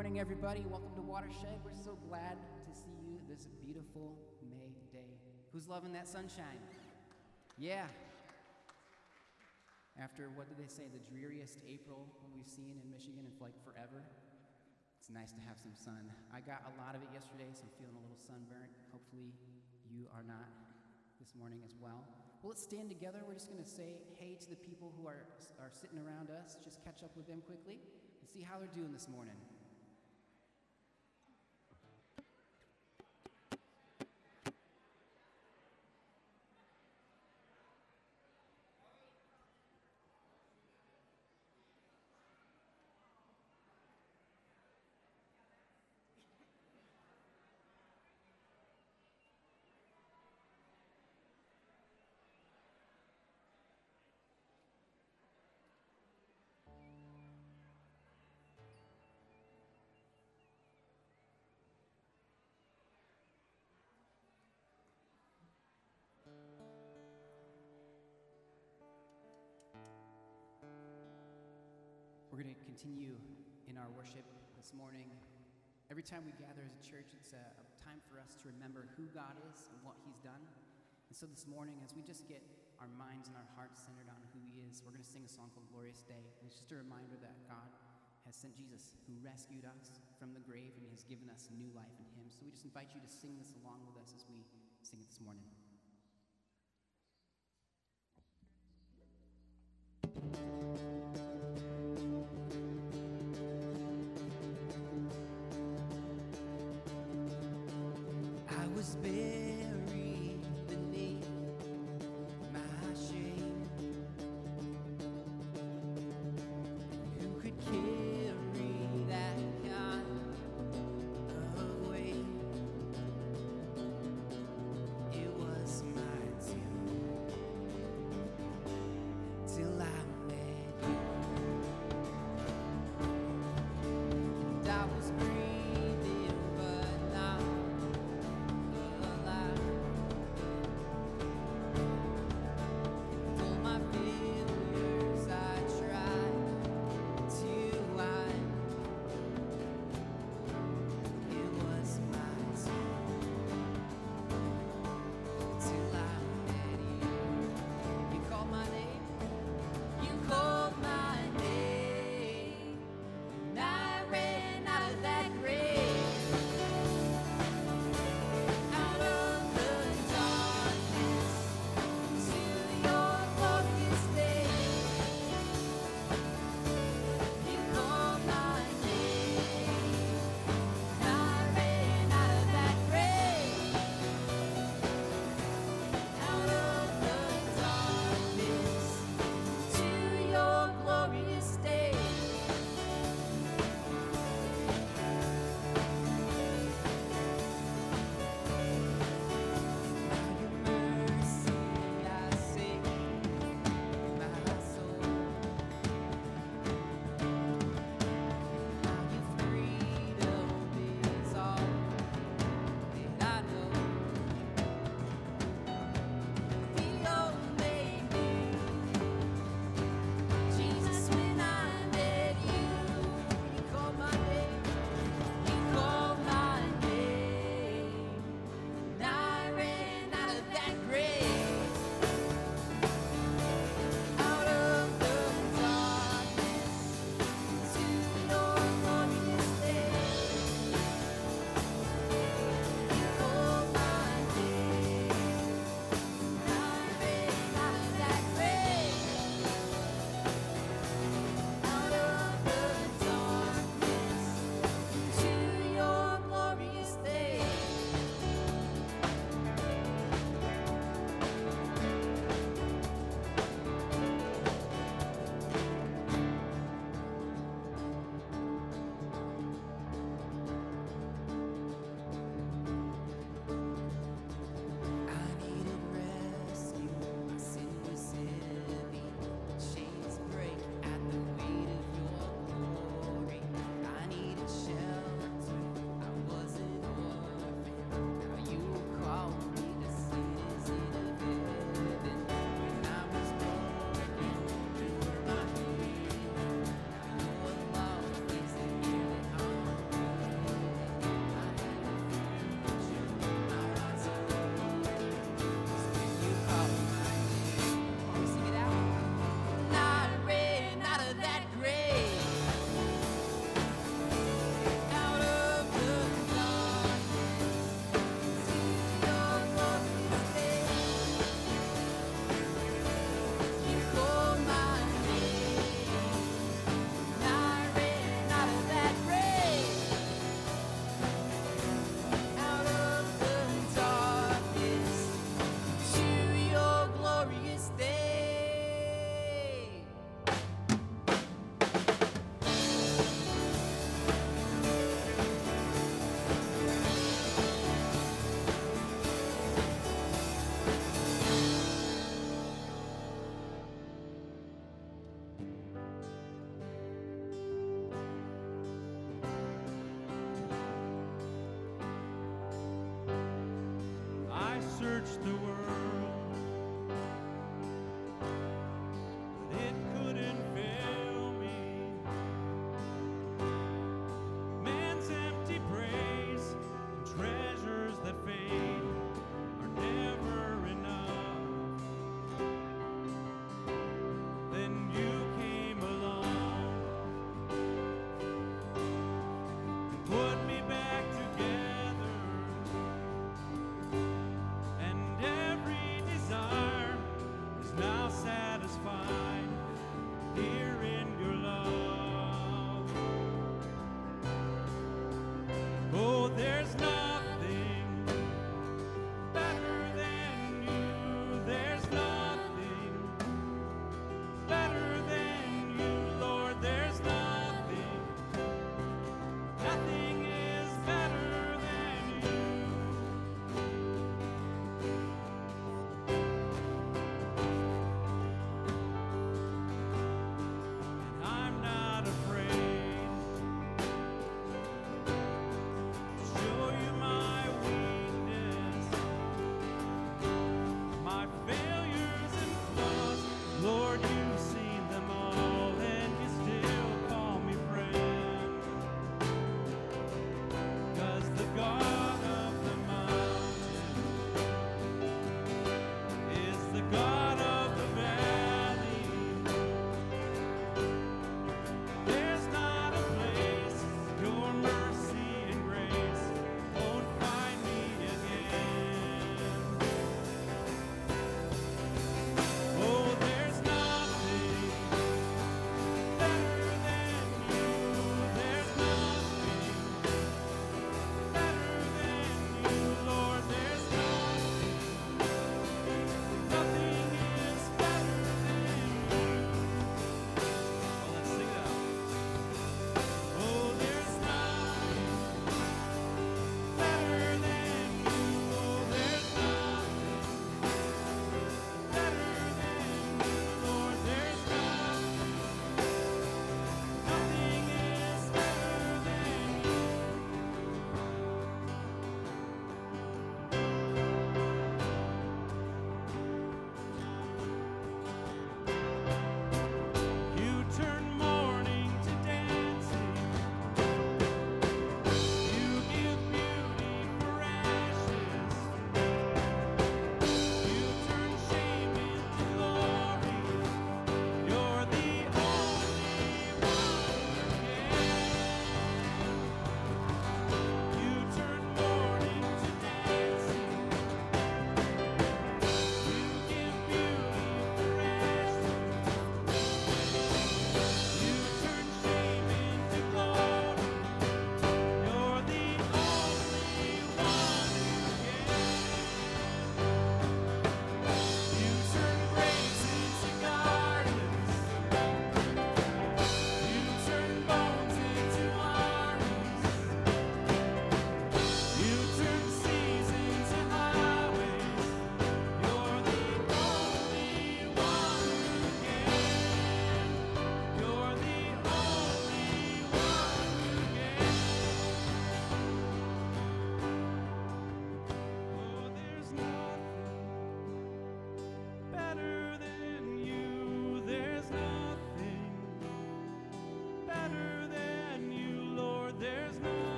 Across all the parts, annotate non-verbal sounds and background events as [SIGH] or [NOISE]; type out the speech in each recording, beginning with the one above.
Morning, everybody. Welcome to Watershed. We're so glad to see you this beautiful May day. Who's loving that sunshine? Yeah. After, what did they say, the dreariest April we've seen in Michigan in like forever? It's nice to have some sun. I got a lot of it yesterday, so I'm feeling a little sunburnt. Hopefully, you are not this morning as well. Well, let's stand together. We're just going to say hey to the people who are, are sitting around us. Just catch up with them quickly and see how they're doing this morning. We're going to continue in our worship this morning. Every time we gather as a church, it's a, a, time for us to remember who God is and what He's done. And so this morning, as we just get our minds and our hearts centered on who He is, we're going to sing a song called Glorious Day. And it's just a reminder that God has sent Jesus, who rescued us from the grave and has given us new life in Him. So we just invite you to sing this along with us as we sing it this morning. I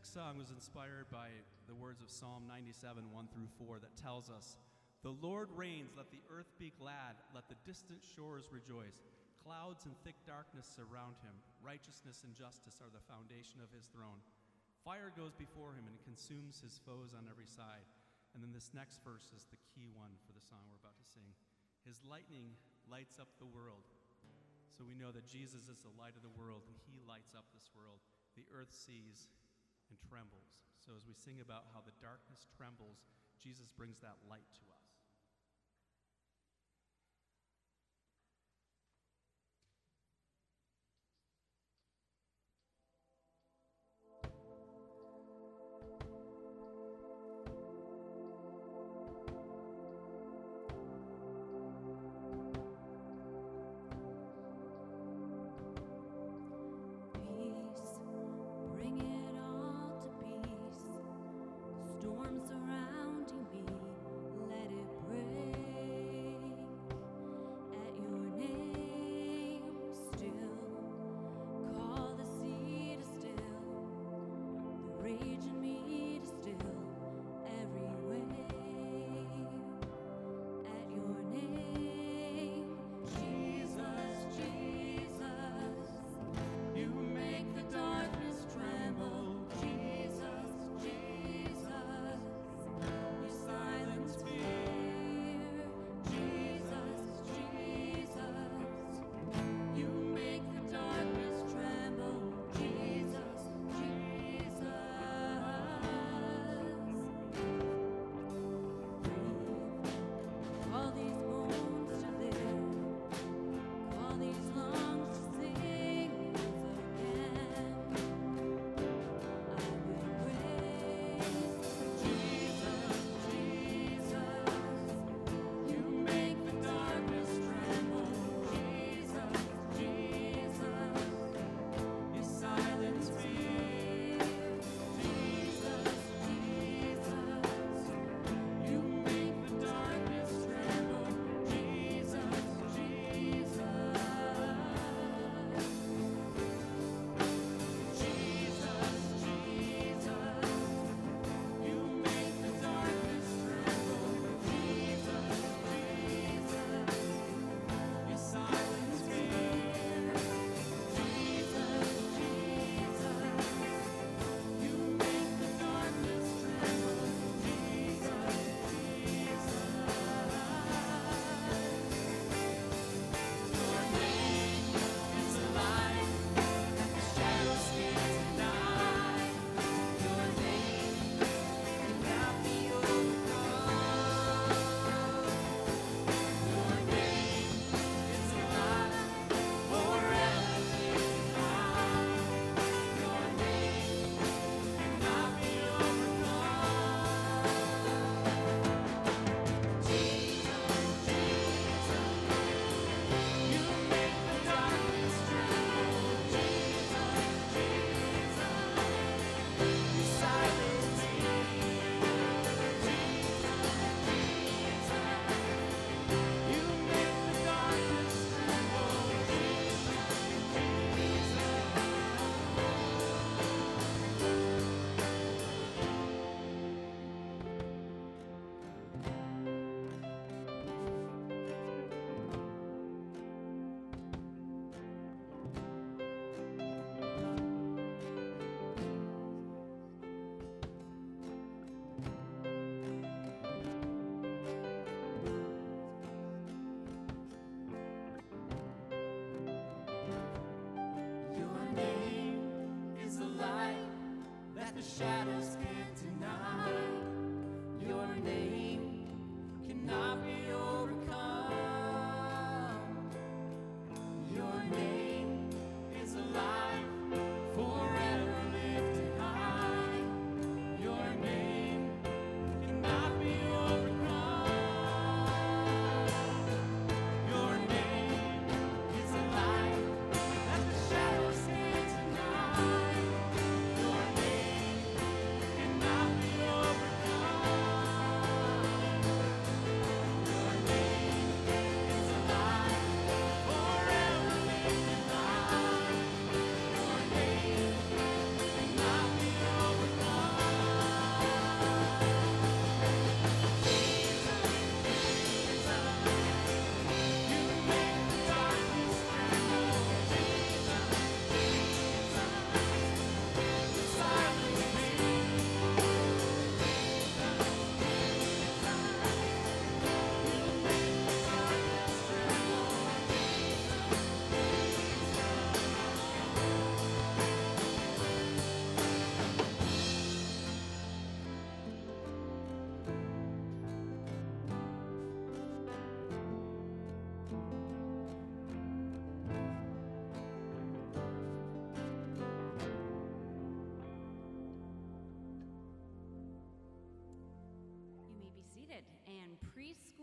next song was inspired by the words of Psalm 97, 1 through 4, that tells us, The Lord reigns, let the earth be glad, let the distant shores rejoice. Clouds and thick darkness surround him. Righteousness and justice are the foundation of his throne. Fire goes before him and consumes his foes on every side. And then this next verse is the key one for the song we're about to sing. His lightning lights up the world. So we know that Jesus is the light of the world and he lights up this world. The earth sees and trembles. So as we sing about how the darkness trembles, Jesus brings that light to us.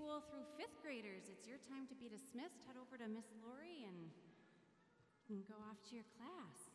Preschool through fifth graders. It's your time to be dismissed. Head over to Miss Lori and can go off to your class.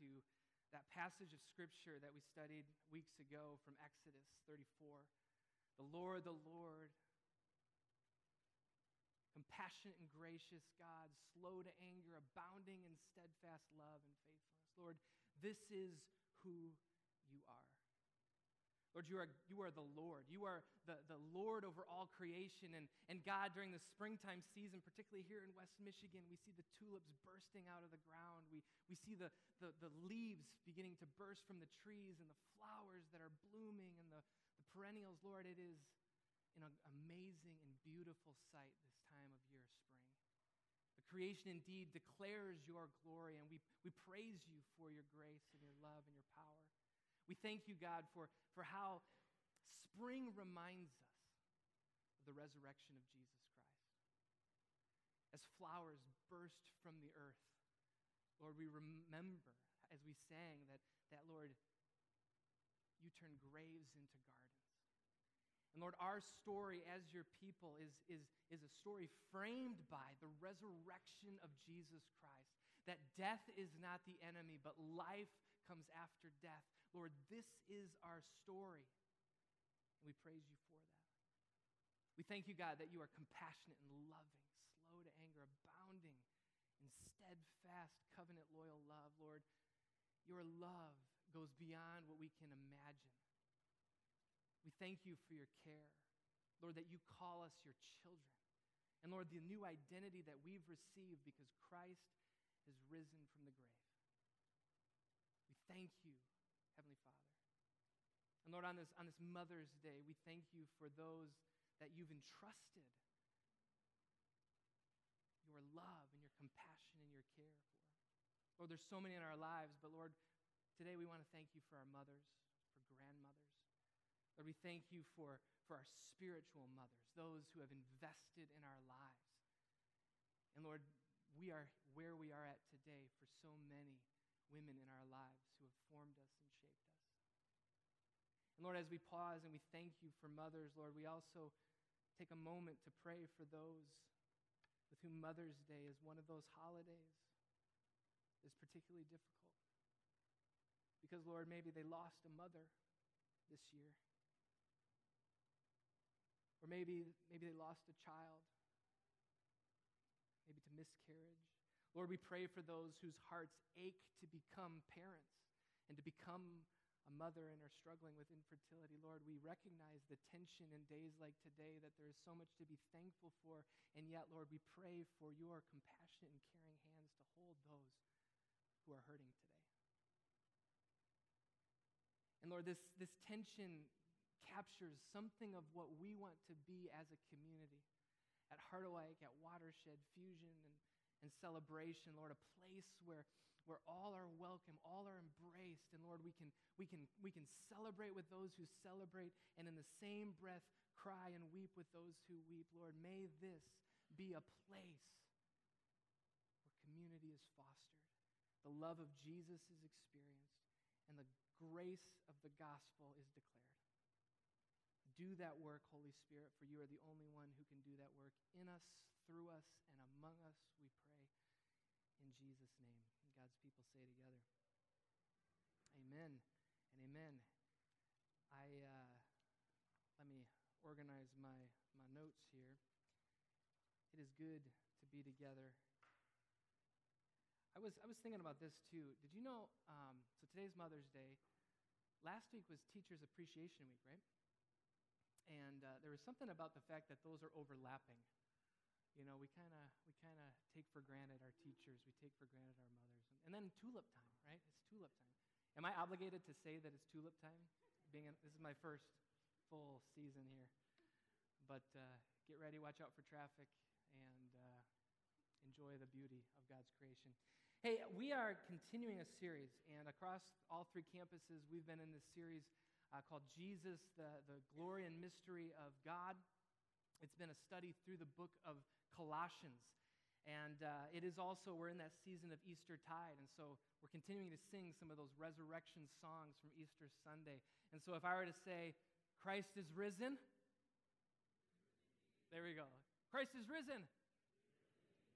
To that passage of scripture that we studied weeks ago from Exodus 34. The Lord, the Lord, compassionate and gracious God, slow to anger, abounding in steadfast love and faithfulness. Lord, this is who you are. Lord, you are, you are the Lord. You are the, the Lord over all creation. And, and God, during the springtime season, particularly here in West Michigan, we see the tulips bursting out of the ground. We, we see the, the, the leaves beginning to burst from the trees and the flowers that are blooming and the, the perennials. Lord, it is an amazing and beautiful sight this time of year, spring. The creation indeed declares your glory, and we, we praise you for your grace and your love and your power. We thank you, God, for, for how spring reminds us of the resurrection of Jesus Christ. As flowers burst from the earth, Lord, we remember as we sang that, that Lord, you turn graves into gardens. And Lord, our story as your people is, is, is a story framed by the resurrection of Jesus Christ. That death is not the enemy, but life comes after death. Lord, this is our story. And we praise you for that. We thank you, God, that you are compassionate and loving, slow to anger, abounding in steadfast, covenant loyal love. Lord, your love, goes beyond what we can imagine. We thank you for your care. Lord, that you call us your children. And Lord, the new identity that we've received because Christ has risen from the grave. Thank you, Heavenly Father. And Lord, on this, on this Mother's Day, we thank you for those that you've entrusted your love and your compassion and your care for. Lord, there's so many in our lives, but Lord, today we want to thank you for our mothers, for grandmothers. Lord, we thank you for for our spiritual mothers, those who have invested in our lives. And Lord, we are where we are at today for so many women in our lives formed us and shaped us. And Lord, as we pause and we thank you for mothers, Lord, we also take a moment to pray for those with whom Mother's Day is one of those holidays is particularly difficult. Because, Lord, maybe they lost a mother this year. Or maybe, maybe they lost a child, maybe to miscarriage. Lord, we pray for those whose hearts ache to become parents and to become a mother and are struggling with infertility. Lord, we recognize the tension in days like today that there is so much to be thankful for. And yet, Lord, we pray for your compassionate and caring hands to hold those who are hurting today. And Lord, this, this tension captures something of what we want to be as a community. At Harderwyk, at Watershed, Fusion, and, and Celebration, Lord, a place where, where all are welcome, all are embraced. And Lord, we can, we, can, we can celebrate with those who celebrate, and in the same breath, cry and weep with those who weep. Lord, may this be a place where community is fostered, the love of Jesus is experienced, and the grace of the gospel is declared. Do that work, Holy Spirit, for you are the only one who can do that work in us, through us, and among us, we pray. In Jesus' name. God's people say together, Amen and amen. I, uh, let me organize my, my notes here. It is good to be together. I was, I was thinking about this too. Did you know? Um, so today's Mother's Day. Last week was Teachers Appreciation Week, right? and uh, there was something about the fact that those are overlapping. You know, we kind of we kind of take for granted our teachers, we take for granted our mothers, and then tulip time, right? It's tulip time. Am I obligated to say that it's tulip time? Being this is my first full season here, but uh, get ready, watch out for traffic, and uh, enjoy the beauty of God's creation. Hey, we are continuing a series, and across all three campuses, we've been in this series uh, called Jesus, the, the Glory and Mystery of God. It's been a study through the book of Colossians. And uh, it is also, we're in that season of Easter tide. And so we're continuing to sing some of those resurrection songs from Easter Sunday. And so if I were to say, Christ is risen, there we go. Christ is risen.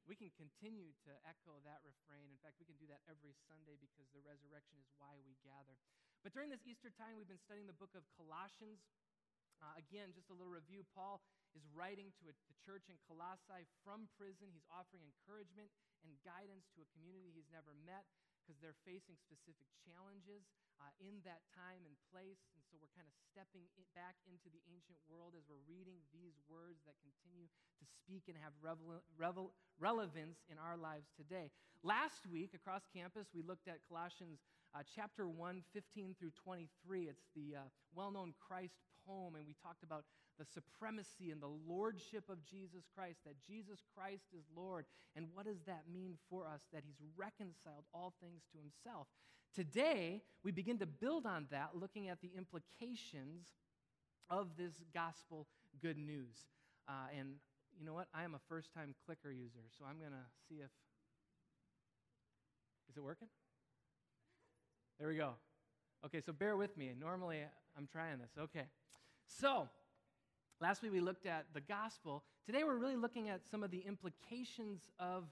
We can continue to echo that refrain. In fact, we can do that every Sunday because the resurrection is why we gather. But during this Easter time, we've been studying the book of Colossians. Uh, again, just a little review. Paul is writing to a, the church in Colossae from prison. He's offering encouragement and guidance to a community he's never met because they're facing specific challenges uh, in that time and place. And so we're kind of stepping back into the ancient world as we're reading these words that continue to speak and have revel- revel- relevance in our lives today. Last week, across campus, we looked at Colossians uh, chapter 1, 15 through 23. It's the uh, well known Christ poem, and we talked about the supremacy and the lordship of Jesus Christ, that Jesus Christ is Lord. And what does that mean for us? That he's reconciled all things to himself. Today, we begin to build on that, looking at the implications of this gospel good news. Uh, and you know what? I am a first time clicker user, so I'm going to see if. Is it working? There we go. Okay, so bear with me. Normally, I'm trying this. Okay. So, last week we looked at the gospel. Today, we're really looking at some of the implications of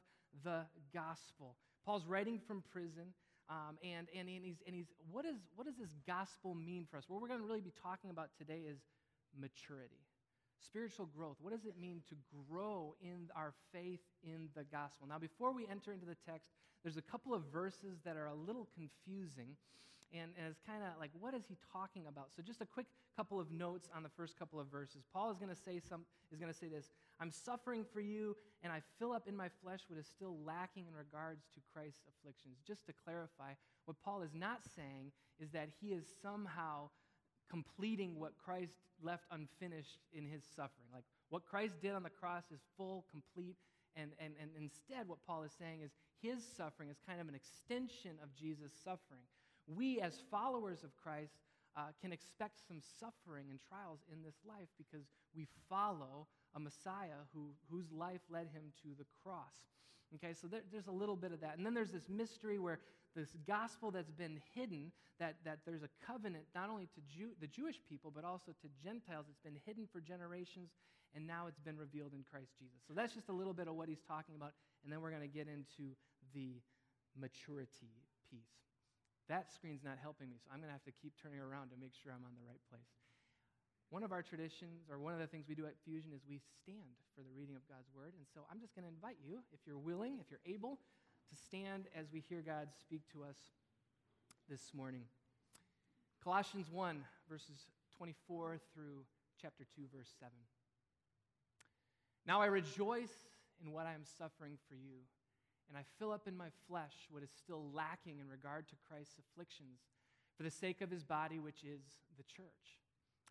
the gospel. Paul's writing from prison. Um, and, and, and, he's, and he's what, is, what does this gospel mean for us? What we're going to really be talking about today is maturity, spiritual growth. What does it mean to grow in our faith in the gospel? Now, before we enter into the text, there's a couple of verses that are a little confusing. And, it's kind of like, what is he talking about? So just a quick couple of notes on the first couple of verses. Paul is going to say some is going to say this: I'm suffering for you, and I fill up in my flesh what is still lacking in regards to Christ's afflictions. Just to clarify, what Paul is not saying is that he is somehow completing what Christ left unfinished in his suffering. Like what Christ did on the cross is full, complete, and, and, and instead, what Paul is saying is his suffering is kind of an extension of Jesus' suffering. We, as followers of Christ, uh, can expect some suffering and trials in this life because we follow a Messiah who, whose life led him to the cross. Okay, so there, there's a little bit of that. And then there's this mystery where this gospel that's been hidden, that, that there's a covenant not only to Jew, the Jewish people, but also to Gentiles. It's been hidden for generations, and now it's been revealed in Christ Jesus. So that's just a little bit of what he's talking about. And then we're going to get into the maturity piece. That screen's not helping me, so I'm going to have to keep turning around to make sure I'm on the right place. One of our traditions, or one of the things we do at Fusion, is we stand for the reading of God's Word. And so I'm just going to invite you, if you're willing, if you're able, to stand as we hear God speak to us this morning. Colossians 1, verses 24 through chapter 2, verse 7. Now I rejoice in what I am suffering for you, and I fill up in my flesh what is still lacking in regard to Christ's afflictions for the sake of his body, which is the church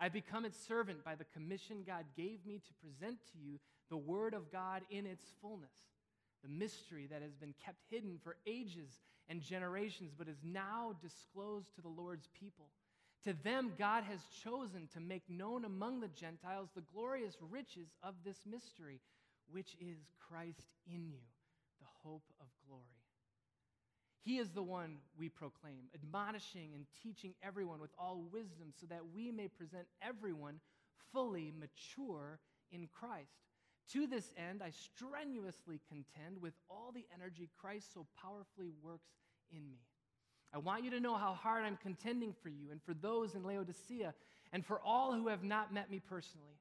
I've become its servant by the commission God gave me to present to you the Word of God in its fullness, the mystery that has been kept hidden for ages and generations, but is now disclosed to the Lord's people. To them, God has chosen to make known among the Gentiles the glorious riches of this mystery, which is Christ in you, hope of glory. He is the one we proclaim, admonishing and teaching everyone with all wisdom so that we may present everyone fully mature in Christ. To this end, I strenuously contend with all the energy Christ so powerfully works in me. I want you to know how hard I'm contending for you and for those in Laodicea and for all who have not met me personally.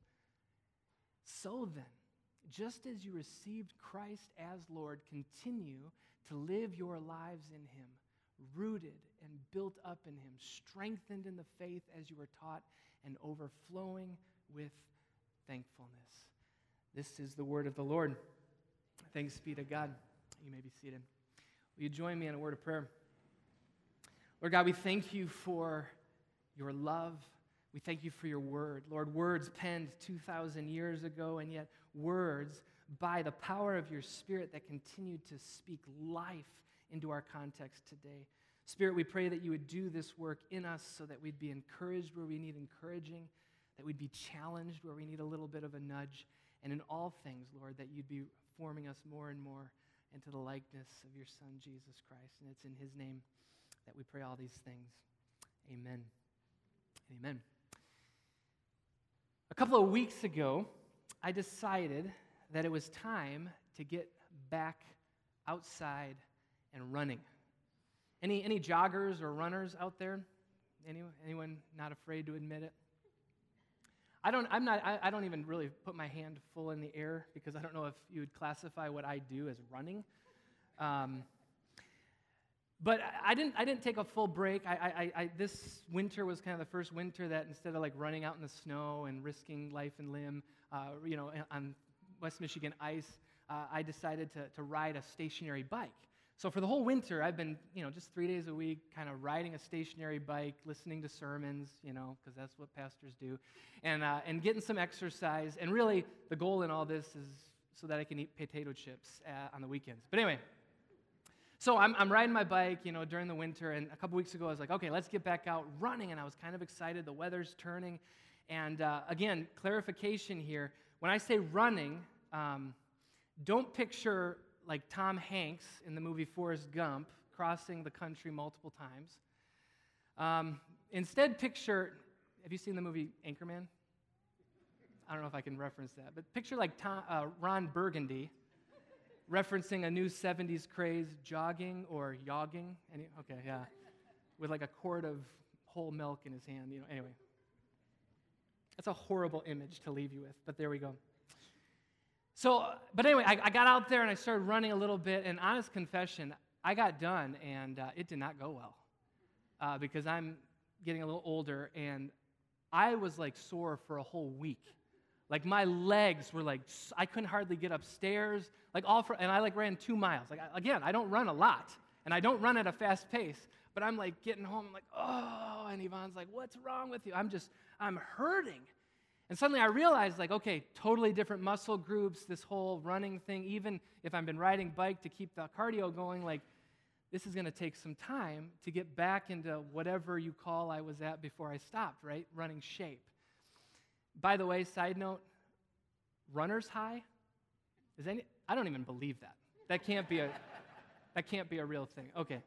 So then, just as you received Christ as Lord, continue to live your lives in Him, rooted and built up in Him, strengthened in the faith as you were taught, and overflowing with thankfulness. This is the word of the Lord. Thanks be to God. You may be seated. Will you join me in a word of prayer? Lord God, we thank you for your love we thank you for your word. Lord, words penned 2,000 years ago, and yet words by the power of your spirit that continue to speak life into our context today. Spirit, we pray that you would do this work in us so that we'd be encouraged where we need encouraging, that we'd be challenged where we need a little bit of a nudge, and in all things, Lord, that you'd be forming us more and more into the likeness of your Son, Jesus Christ. And it's in his name that we pray all these things. Amen. Amen. A couple of weeks ago, I decided that it was time to get back outside and running. Any, any joggers or runners out there? Anyone, anyone not afraid to admit it? I don't, I'm not, I, I don't even really put my hand full in the air because I don't know if you would classify what I do as running. Um, but I didn't, I didn't take a full break. I, I, I, this winter was kind of the first winter that instead of like running out in the snow and risking life and limb, uh, you know, on West Michigan ice, uh, I decided to, to ride a stationary bike. So for the whole winter, I've been, you know, just three days a week, kind of riding a stationary bike, listening to sermons, you know, because that's what pastors do, and, uh, and getting some exercise. And really, the goal in all this is so that I can eat potato chips uh, on the weekends. But anyway, so I'm, I'm riding my bike, you know, during the winter, and a couple weeks ago I was like, okay, let's get back out running, and I was kind of excited. The weather's turning, and uh, again, clarification here: when I say running, um, don't picture like Tom Hanks in the movie Forrest Gump crossing the country multiple times. Um, instead, picture have you seen the movie Anchorman? I don't know if I can reference that, but picture like Tom, uh, Ron Burgundy referencing a new 70s craze, jogging or yogging. Any, okay, yeah. With like a quart of whole milk in his hand. You know, anyway. That's a horrible image to leave you with, but there we go. So, but anyway, I, I got out there and I started running a little bit, and honest confession, I got done and uh, it did not go well uh, because I'm getting a little older and I was like sore for a whole week. Like my legs were like, I couldn't hardly get upstairs. Like all for, and I like ran two miles. Like again, I don't run a lot and I don't run at a fast pace, but I'm like getting home, I'm like, oh, and Yvonne's like, what's wrong with you? I'm just, I'm hurting. And suddenly I realized, like, okay, totally different muscle groups, this whole running thing, even if I've been riding bike to keep the cardio going, like, this is going to take some time to get back into whatever you call I was at before I stopped, right? Running shape. By the way, side note, runner's high? Is any I don't even believe that. That can't be a that can't be a real thing. Okay.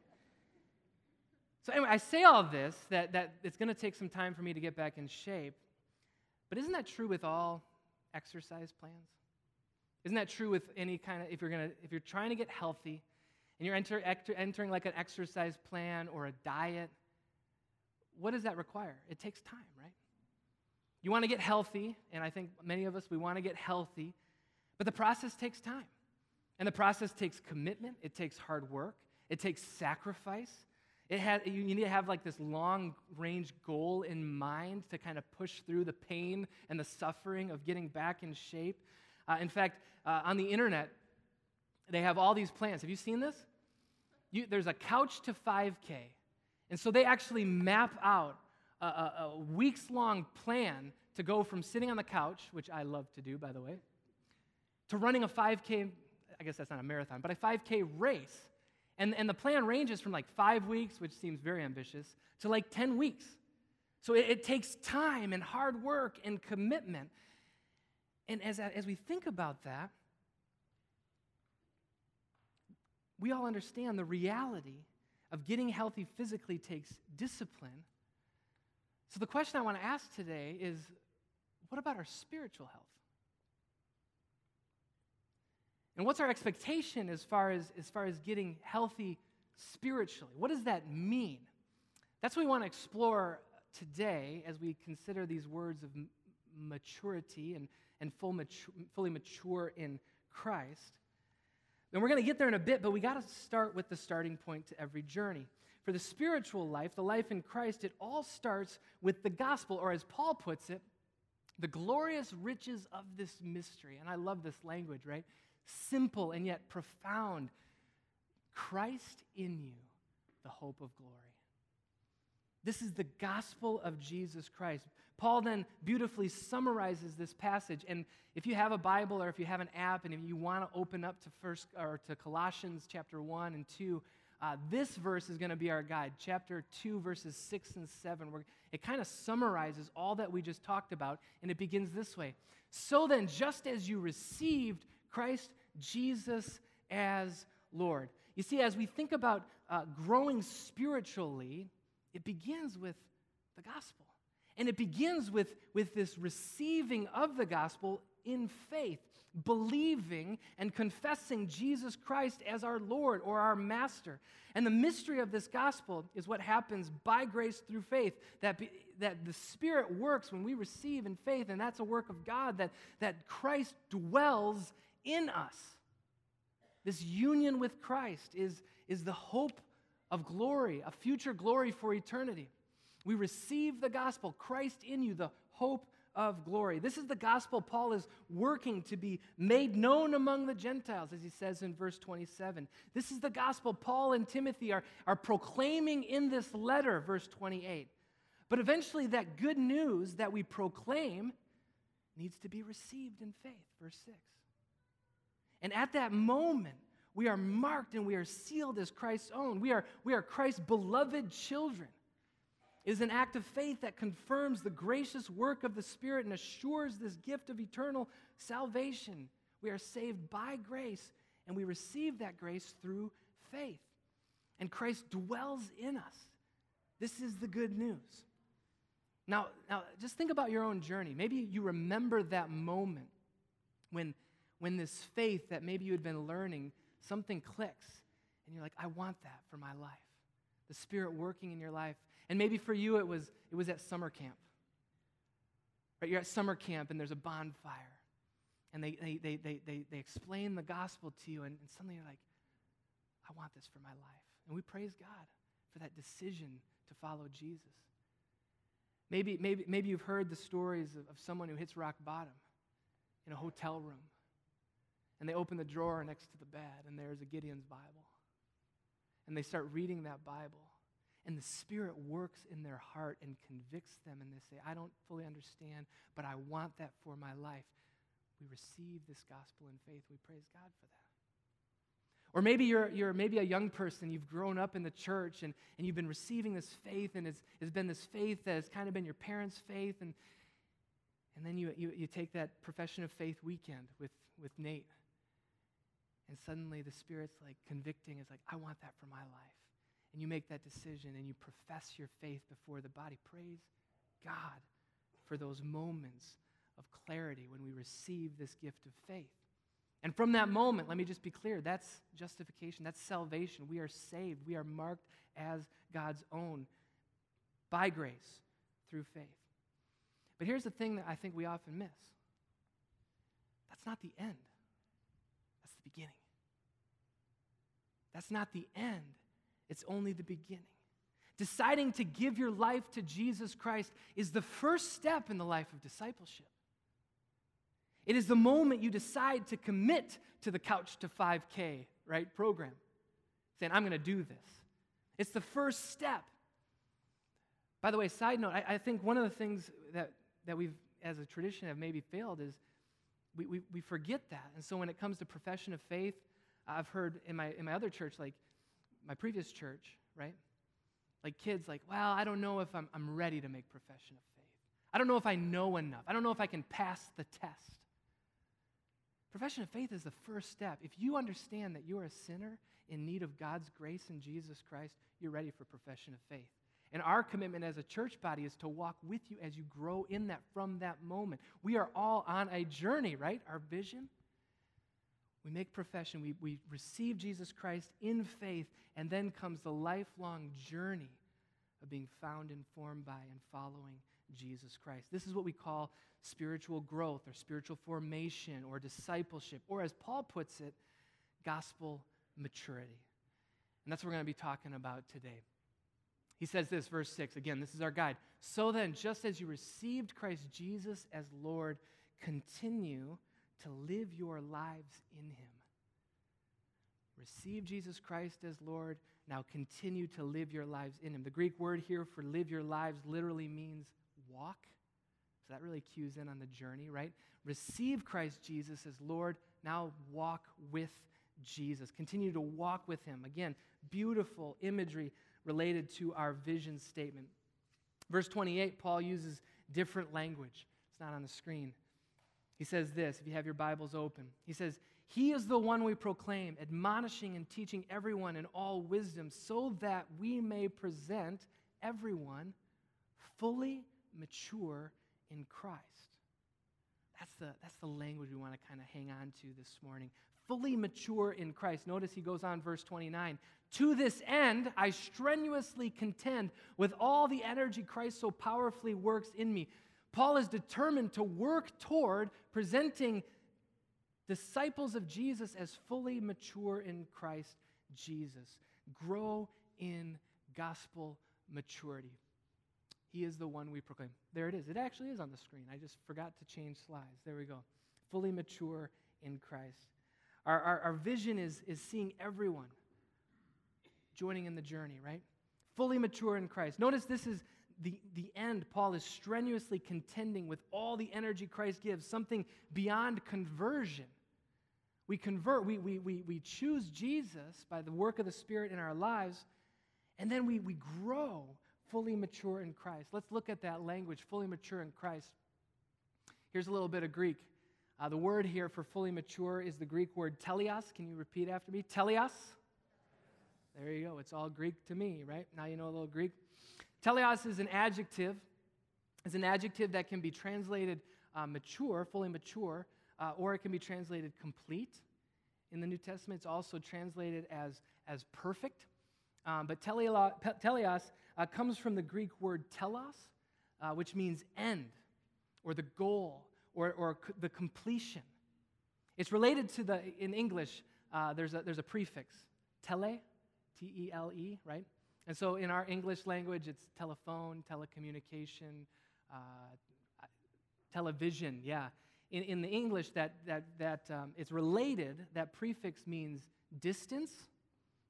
So anyway, I say all this that, that it's going to take some time for me to get back in shape. But isn't that true with all exercise plans? Isn't that true with any kind of if you're to if you're trying to get healthy and you're enter, enter, entering like an exercise plan or a diet, what does that require? It takes time, right? You want to get healthy, and I think many of us, we want to get healthy, but the process takes time. And the process takes commitment, it takes hard work, it takes sacrifice. It has, you need to have like this long range goal in mind to kind of push through the pain and the suffering of getting back in shape. Uh, in fact, uh, on the internet, they have all these plans. Have you seen this? You, there's a couch to 5K. And so they actually map out a, a, a weeks long plan to go from sitting on the couch, which I love to do, by the way, to running a 5K, I guess that's not a marathon, but a 5K race. And, and the plan ranges from like five weeks, which seems very ambitious, to like 10 weeks. So it, it takes time and hard work and commitment. And as, as we think about that, we all understand the reality of getting healthy physically takes discipline. So, the question I want to ask today is what about our spiritual health? And what's our expectation as far as, as far as getting healthy spiritually? What does that mean? That's what we want to explore today as we consider these words of m- maturity and, and full mature, fully mature in Christ. And we're going to get there in a bit, but we got to start with the starting point to every journey. For the spiritual life, the life in Christ, it all starts with the gospel, or as Paul puts it, the glorious riches of this mystery. And I love this language, right? Simple and yet profound. Christ in you, the hope of glory. This is the gospel of Jesus Christ. Paul then beautifully summarizes this passage. And if you have a Bible or if you have an app and if you want to open up to first or to Colossians chapter 1 and 2, uh, this verse is going to be our guide, chapter 2, verses 6 and 7. Where it kind of summarizes all that we just talked about, and it begins this way So then, just as you received Christ Jesus as Lord. You see, as we think about uh, growing spiritually, it begins with the gospel. And it begins with, with this receiving of the gospel in faith, believing and confessing Jesus Christ as our Lord or our Master. And the mystery of this gospel is what happens by grace through faith, that, be, that the Spirit works when we receive in faith, and that's a work of God, that, that Christ dwells in us. This union with Christ is, is the hope of glory, a future glory for eternity. We receive the gospel, Christ in you, the hope of glory. This is the gospel Paul is working to be made known among the Gentiles, as he says in verse 27. This is the gospel Paul and Timothy are, are proclaiming in this letter, verse 28. But eventually, that good news that we proclaim needs to be received in faith, verse 6. And at that moment, we are marked and we are sealed as Christ's own. We are, we are Christ's beloved children is an act of faith that confirms the gracious work of the Spirit and assures this gift of eternal salvation. We are saved by grace, and we receive that grace through faith. And Christ dwells in us. This is the good news. Now, now just think about your own journey. Maybe you remember that moment when, when this faith that maybe you had been learning, something clicks, and you're like, I want that for my life. The Spirit working in your life. And maybe for you it was, it was at summer camp. Right? You're at summer camp and there's a bonfire. And they, they, they, they, they, they explain the gospel to you, and, and suddenly you're like, I want this for my life. And we praise God for that decision to follow Jesus. Maybe, maybe, maybe you've heard the stories of, of someone who hits rock bottom in a hotel room. And they open the drawer next to the bed, and there's a Gideon's Bible. And they start reading that Bible. And the Spirit works in their heart and convicts them, and they say, I don't fully understand, but I want that for my life. We receive this gospel in faith. We praise God for that. Or maybe you're, you're maybe a young person, you've grown up in the church and, and you've been receiving this faith, and it's, it's been this faith that has kind of been your parents' faith. And, and then you, you, you take that profession of faith weekend with, with Nate. And suddenly the Spirit's like convicting. It's like, I want that for my life. And you make that decision and you profess your faith before the body. Praise God for those moments of clarity when we receive this gift of faith. And from that moment, let me just be clear that's justification, that's salvation. We are saved, we are marked as God's own by grace through faith. But here's the thing that I think we often miss that's not the end, that's the beginning. That's not the end, it's only the beginning. Deciding to give your life to Jesus Christ is the first step in the life of discipleship. It is the moment you decide to commit to the Couch to 5K, right, program. Saying, I'm going to do this. It's the first step. By the way, side note, I, I, think one of the things that, that we've, as a tradition, have maybe failed is we, we, we forget that. And so when it comes to profession of faith, I've heard in my, in my other church, like my previous church, right? Like kids, like, well, I don't know if I'm, I'm ready to make profession of faith. I don't know if I know enough. I don't know if I can pass the test. Profession of faith is the first step. If you understand that you are a sinner in need of God's grace in Jesus Christ, you're ready for profession of faith. And our commitment as a church body is to walk with you as you grow in that from that moment. We are all on a journey, right? Our vision. We make profession, we, we receive Jesus Christ in faith, and then comes the lifelong journey of being found, informed by, and following Jesus Christ. This is what we call spiritual growth or spiritual formation or discipleship, or as Paul puts it, gospel maturity. And that's what we're going to be talking about today. He says this, verse 6. Again, this is our guide. So then, just as you received Christ Jesus as Lord, continue to live your lives in him. Receive Jesus Christ as Lord. Now continue to live your lives in him. The Greek word here for live your lives literally means walk. So that really cues in on the journey, right? Receive Christ Jesus as Lord. Now walk with Jesus. Continue to walk with him. Again, beautiful imagery related to our vision statement. Verse 28, Paul uses different language. It's not on the screen. He says this, if you have your Bibles open. He says, He is the one we proclaim, admonishing and teaching everyone in all wisdom, so that we may present everyone fully mature in Christ. That's the, that's the language we want to kind of hang on to this morning. Fully mature in Christ. Notice he goes on, verse 29. To this end, I strenuously contend with all the energy Christ so powerfully works in me. Paul is determined to work toward presenting disciples of Jesus as fully mature in Christ Jesus. Grow in gospel maturity. He is the one we proclaim. There it is. It actually is on the screen. I just forgot to change slides. There we go. Fully mature in Christ. Our, our, our vision is, is seeing everyone joining in the journey, right? Fully mature in Christ. Notice this is the, the end. Paul is strenuously contending with all the energy Christ gives, something beyond conversion. We convert, we, we, we, we choose Jesus by the work of the Spirit in our lives, and then we, we grow fully mature in Christ. Let's look at that language, fully mature in Christ. Here's a little bit of Greek. Uh, the word here for fully mature is the Greek word teleos. Can you repeat after me? Teleos? There you go. It's all Greek to me, right? Now you know a little Greek. Teleos is an adjective. It's an adjective that can be translated uh, mature, fully mature, uh, or it can be translated complete. In the New Testament, it's also translated as, as perfect. Um, but teleos uh, comes from the Greek word telos, uh, which means end, or the goal, or, or c- the completion. It's related to the, in English, uh, there's, a, there's a prefix, tele, T E L E, right? And so in our English language, it's telephone, telecommunication, uh, television, yeah. In, in the English, that, that, that um, it's related, that prefix means distance,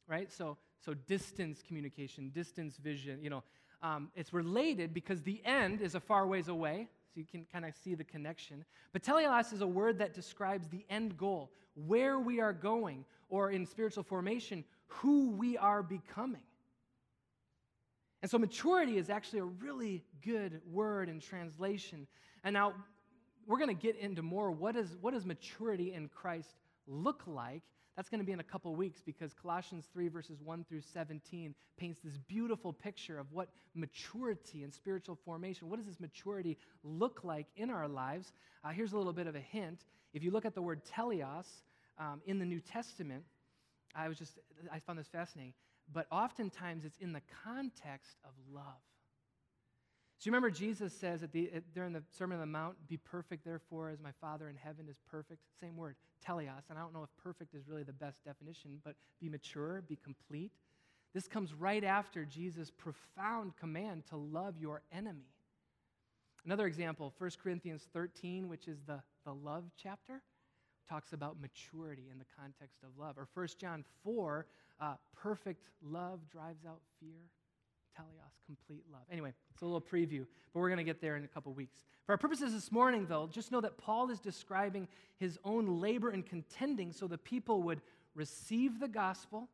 right? So, so distance communication, distance vision, you know. Um, it's related because the end is a far ways away, so you can kind of see the connection. But teleos is a word that describes the end goal, where we are going, or in spiritual formation, who we are becoming. And so maturity is actually a really good word in translation. And now we're going to get into more what, is, what does maturity in Christ look like? That's going to be in a couple weeks because Colossians 3, verses 1 through 17, paints this beautiful picture of what maturity and spiritual formation, what does this maturity look like in our lives? Uh, here's a little bit of a hint. If you look at the word teleos um, in the New Testament, I was just, I found this fascinating, but oftentimes it's in the context of love. So you remember Jesus says at the, at, during the Sermon on the Mount, be perfect, therefore, as my Father in heaven is perfect. Same word, teleos. And I don't know if perfect is really the best definition, but be mature, be complete. This comes right after Jesus' profound command to love your enemy. Another example, 1 Corinthians 13, which is the, the love chapter, talks about maturity in the context of love. Or 1 John 4, uh, perfect love drives out fear teleos, complete love. Anyway, it's a little preview, but we're going to get there in a couple weeks. For our purposes this morning, though, just know that Paul is describing his own labor and contending so the people would receive the gospel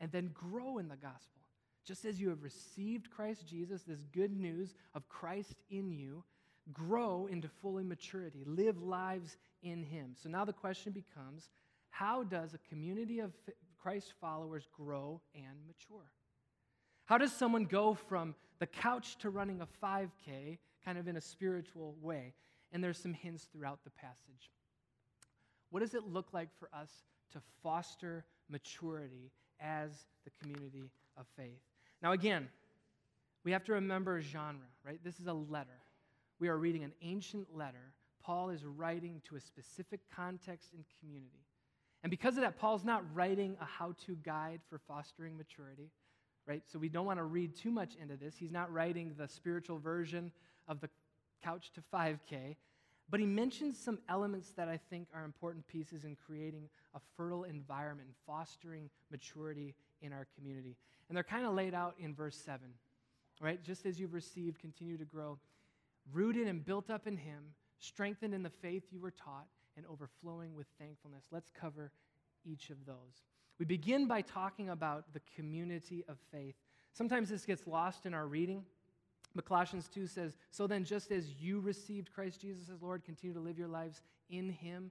and then grow in the gospel. Just as you have received Christ Jesus, this good news of Christ in you, grow into full maturity, live lives in Him. So now the question becomes how does a community of Christ followers grow and mature? How does someone go from the couch to running a 5K kind of in a spiritual way? And there's some hints throughout the passage. What does it look like for us to foster maturity as the community of faith? Now, again, we have to remember genre, right? This is a letter. We are reading an ancient letter. Paul is writing to a specific context and community. And because of that, Paul's not writing a how to guide for fostering maturity right? So we don't want to read too much into this. He's not writing the spiritual version of the couch to 5K, but he mentions some elements that I think are important pieces in creating a fertile environment fostering maturity in our community. And they're kind of laid out in verse 7, right? Just as you've received, continue to grow, rooted and built up in him, strengthened in the faith you were taught, and overflowing with thankfulness. Let's cover each of those. We begin by talking about the community of faith. Sometimes this gets lost in our reading. But Colossians 2 says, So then, just as you received Christ Jesus as Lord, continue to live your lives in Him,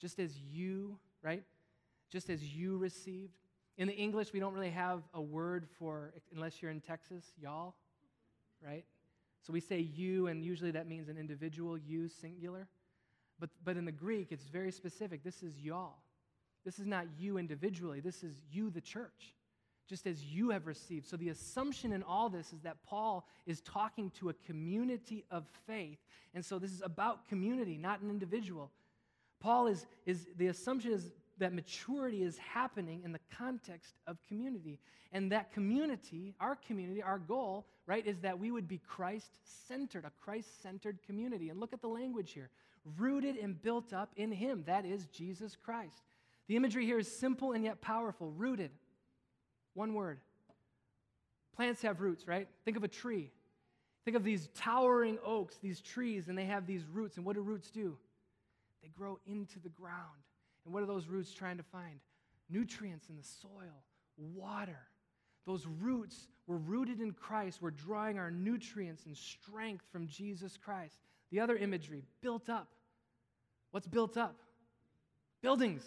just as you, right? Just as you received. In the English, we don't really have a word for, unless you're in Texas, y'all, right? So we say you, and usually that means an individual, you, singular. But, but in the Greek, it's very specific. This is y'all. This is not you individually, this is you, the church, just as you have received. So the assumption in all this is that Paul is talking to a community of faith. And so this is about community, not an individual. Paul is, is the assumption is that maturity is happening in the context of community. And that community, our community, our goal, right, is that we would be Christ centered, a Christ centered community. And look at the language here rooted and built up in Him. That is Jesus Christ. The imagery here is simple and yet powerful, rooted. One word. Plants have roots, right? Think of a tree. Think of these towering oaks, these trees, and they have these roots. And what do roots do? They grow into the ground. And what are those roots trying to find? Nutrients in the soil, water. Those roots were rooted in Christ. We're drawing our nutrients and strength from Jesus Christ. The other imagery, built up. What's built up? Buildings.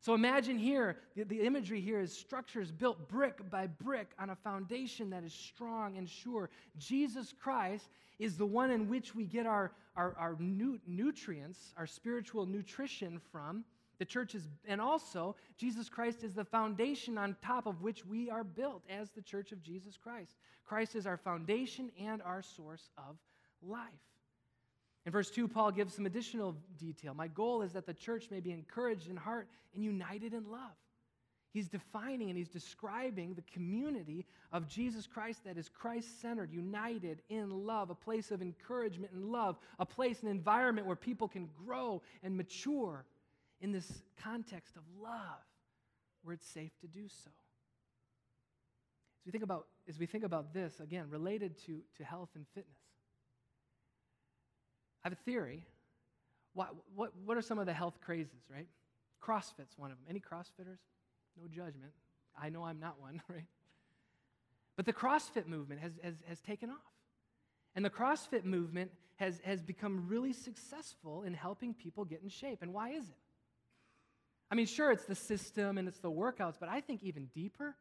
So imagine here, the, the, imagery here is structures built brick by brick on a foundation that is strong and sure. Jesus Christ is the one in which we get our, our, our nu- nutrients, our spiritual nutrition from. The church is, and also, Jesus Christ is the foundation on top of which we are built as the church of Jesus Christ. Christ is our foundation and our source of life. In verse 2, Paul gives some additional detail. My goal is that the church may be encouraged in heart and united in love. He's defining and he's describing the community of Jesus Christ that is Christ centered, united in love, a place of encouragement and love, a place, an environment where people can grow and mature in this context of love, where it's safe to do so. As we think about, as we think about this, again, related to, to health and fitness, I have a theory. What, what, what are some of the health crazes, right? CrossFit's one of them. Any CrossFitters? No judgment. I know I'm not one, [LAUGHS] right? But the CrossFit movement has, has, has taken off. And the CrossFit movement has, has become really successful in helping people get in shape. And why is it? I mean, sure, it's the system and it's the workouts, but I think even deeper,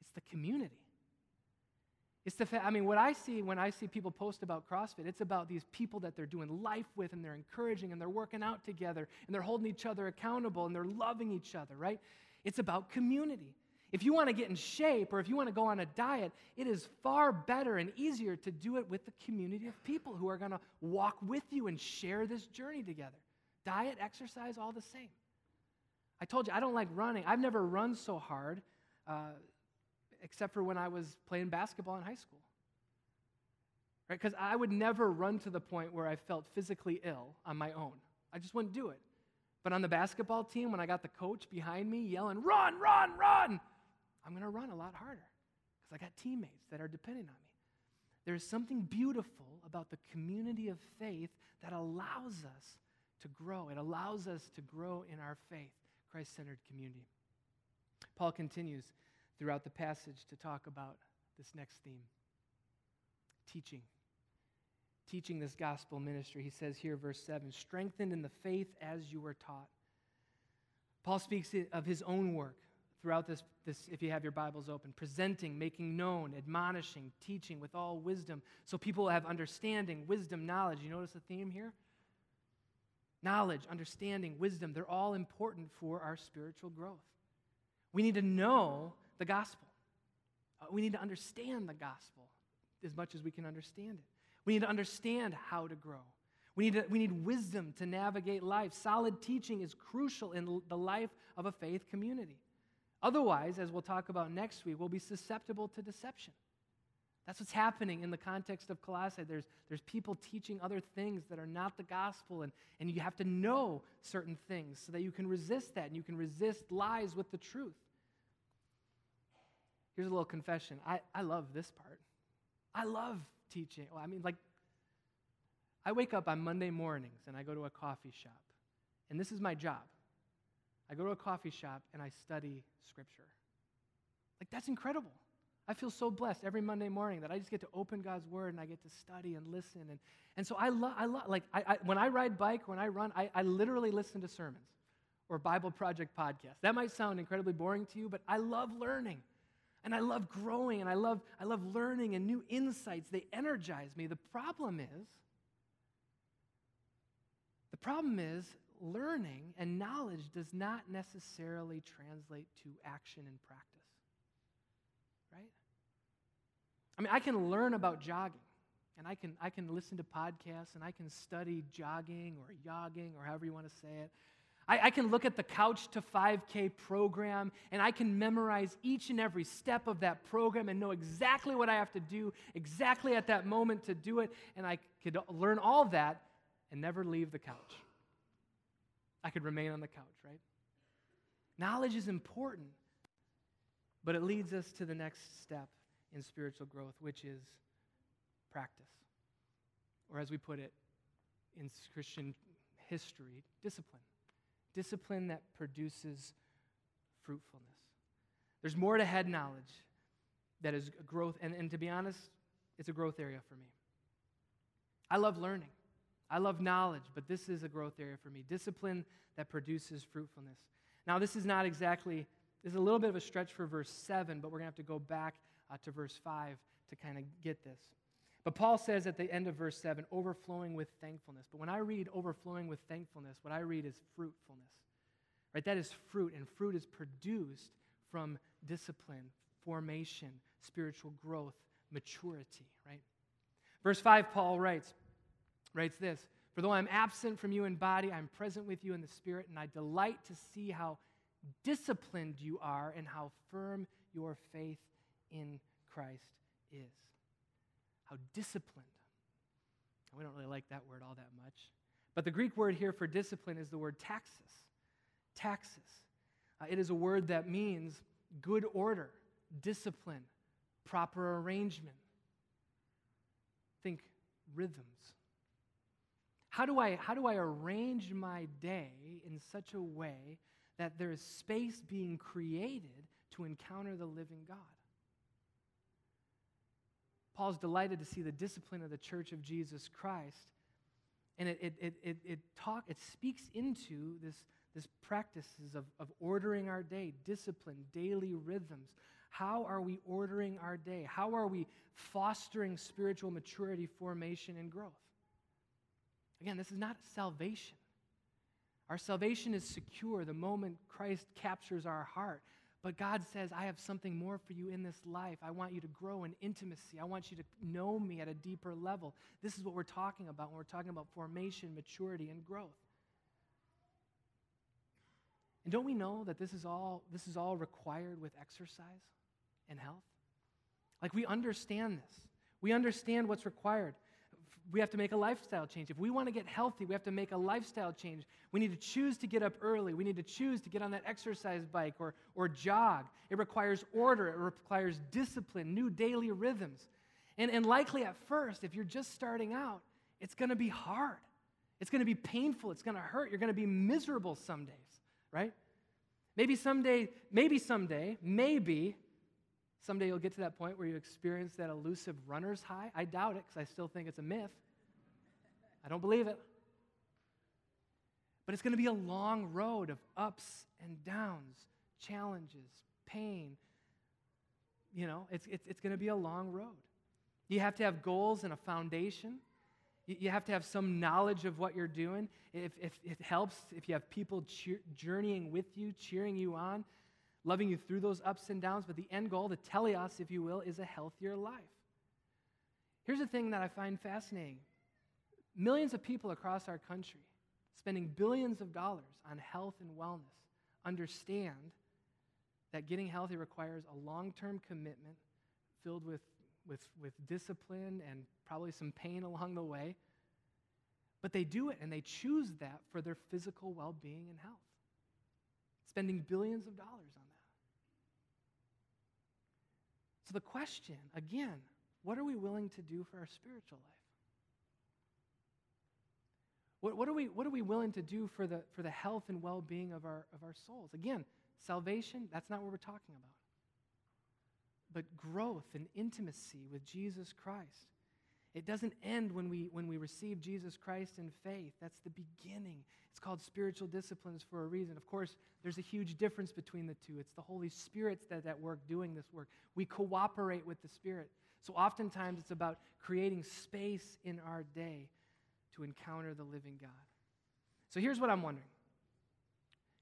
it's the community. It's the fact, I mean, what I see when I see people post about CrossFit, it's about these people that they're doing life with and they're encouraging and they're working out together and they're holding each other accountable and they're loving each other, right? It's about community. If you want to get in shape or if you want to go on a diet, it is far better and easier to do it with the community of people who are going to walk with you and share this journey together. Diet, exercise, all the same. I told you, I don't like running. I've never run so hard, uh, except for when I was playing basketball in high school. Right? Because I would never run to the point where I felt physically ill on my own. I just wouldn't do it. But on the basketball team, when I got the coach behind me yelling, run, run, run, I'm going to run a lot harder because I got teammates that are depending on me. There's something beautiful about the community of faith that allows us to grow. It allows us to grow in our faith, Christ centered community. Paul continues throughout the passage to talk about this next theme teaching teaching this gospel ministry. He says here, verse 7 strengthened in the faith as you were taught. Paul speaks of his own work throughout this, this, if you have your Bibles open, presenting, making known, admonishing, teaching with all wisdom, so people have understanding, wisdom, knowledge. You notice the theme here? Knowledge, understanding, wisdom, they're all important for our spiritual growth. We need to know the gospel. Uh, we need to understand the gospel as much as we can understand it. We need to understand how to grow. We need, to, we need wisdom to navigate life. Solid teaching is crucial in the life of a faith community. Otherwise, as we'll talk about next week, we'll be susceptible to deception. That's what's happening in the context of Colossae. There's, there's people teaching other things that are not the gospel, and, and you have to know certain things so that you can resist that and you can resist lies with the truth. Here's a little confession I, I love this part. I love teaching. Well, I mean, like, I wake up on Monday mornings and I go to a coffee shop. And this is my job. I go to a coffee shop and I study Scripture. Like, that's incredible. I feel so blessed every Monday morning that I just get to open God's Word and I get to study and listen. And, and so I love, I love, like, I, I, when I ride bike, when I run, I, I literally listen to sermons or Bible Project podcasts. That might sound incredibly boring to you, but I love learning. And I love growing and I love, I love learning and new insights. They energize me. The problem is, the problem is, learning and knowledge does not necessarily translate to action and practice. Right? I mean, I can learn about jogging, and I can, I can listen to podcasts, and I can study jogging or yogging or however you want to say it. I, I, can look at the Couch to 5K program and I can memorize each and every step of that program and know exactly what I have to do, exactly at that moment to do it, and I could learn all that and never leave the couch. I could remain on the couch, right? Knowledge is important, but it leads us to the next step in spiritual growth, which is practice. Or as we put it in Christian history, discipline discipline that produces fruitfulness. There's more to head knowledge that is growth, and, and to be honest, it's a growth area for me. I love learning. I love knowledge, but this is a growth area for me. Discipline that produces fruitfulness. Now, this is not exactly, this is a little bit of a stretch for verse 7, but we're going to have to go back uh, to verse 5 to kind of get this. But Paul says at the end of verse 7, overflowing with thankfulness. But when I read overflowing with thankfulness, what I read is fruitfulness. Right? That is fruit, and fruit is produced from discipline, formation, spiritual growth, maturity, right? Verse 5, Paul writes, writes this For though I'm absent from you in body, I'm present with you in the spirit, and I delight to see how disciplined you are and how firm your faith in Christ is. How disciplined. We don't really like that word all that much. But the Greek word here for discipline is the word taxis. Taxis. Uh, it is a word that means good order, discipline, proper arrangement. Think rhythms. How do I, how do I arrange my day in such a way that there is space being created to encounter the living God? Paul's delighted to see the discipline of the church of Jesus Christ. And it, it, it, it, it, talk, it speaks into this, this practices of, of ordering our day, discipline, daily rhythms. How are we ordering our day? How are we fostering spiritual maturity, formation, and growth? Again, this is not salvation. Our salvation is secure the moment Christ captures our heart. But God says, I have something more for you in this life. I want you to grow in intimacy. I want you to know me at a deeper level. This is what we're talking about when we're talking about formation, maturity, and growth. And don't we know that this is all, this is all required with exercise and health? Like we understand this. We understand what's required we have to make a lifestyle change. If we want to get healthy, we have to make a lifestyle change. We need to choose to get up early. We need to choose to get on that exercise bike or, or jog. It requires order, it requires discipline, new daily rhythms. And, and likely at first, if you're just starting out, it's going to be hard. It's going to be painful. It's going to hurt. You're going to be miserable some days, right? Maybe someday, maybe someday, maybe Someday you'll get to that point where you experience that elusive runner's high. I doubt it because I still think it's a myth. I don't believe it. But it's going to be a long road of ups and downs, challenges, pain. You know, it's, it's, it's going to be a long road. You have to have goals and a foundation. You, have to have some knowledge of what you're doing. If, if it helps, if you have people cheer, journeying with you, cheering you on, loving you through those ups and downs, but the end goal, the teleos, if you will, is a healthier life. Here's the thing that I find fascinating millions of people across our country spending billions of dollars on health and wellness understand that getting healthy requires a long term commitment filled with, with, with discipline and probably some pain [LAUGHS] along the way. But they do it and they choose that for their physical well being and health, spending billions of dollars on so, the question, again, what are we willing to do for our spiritual life? What, what, are, we, what are we willing to do for the, for the health and well being of our, of our souls? Again, salvation, that's not what we're talking about. But growth and intimacy with Jesus Christ. It doesn't end when we, when we receive Jesus Christ in faith. That's the beginning. It's called spiritual disciplines for a reason. Of course, there's a huge difference between the two. It's the Holy Spirit's that at work doing this work. We cooperate with the Spirit. So oftentimes it's about creating space in our day to encounter the living God. So here's what I'm wondering.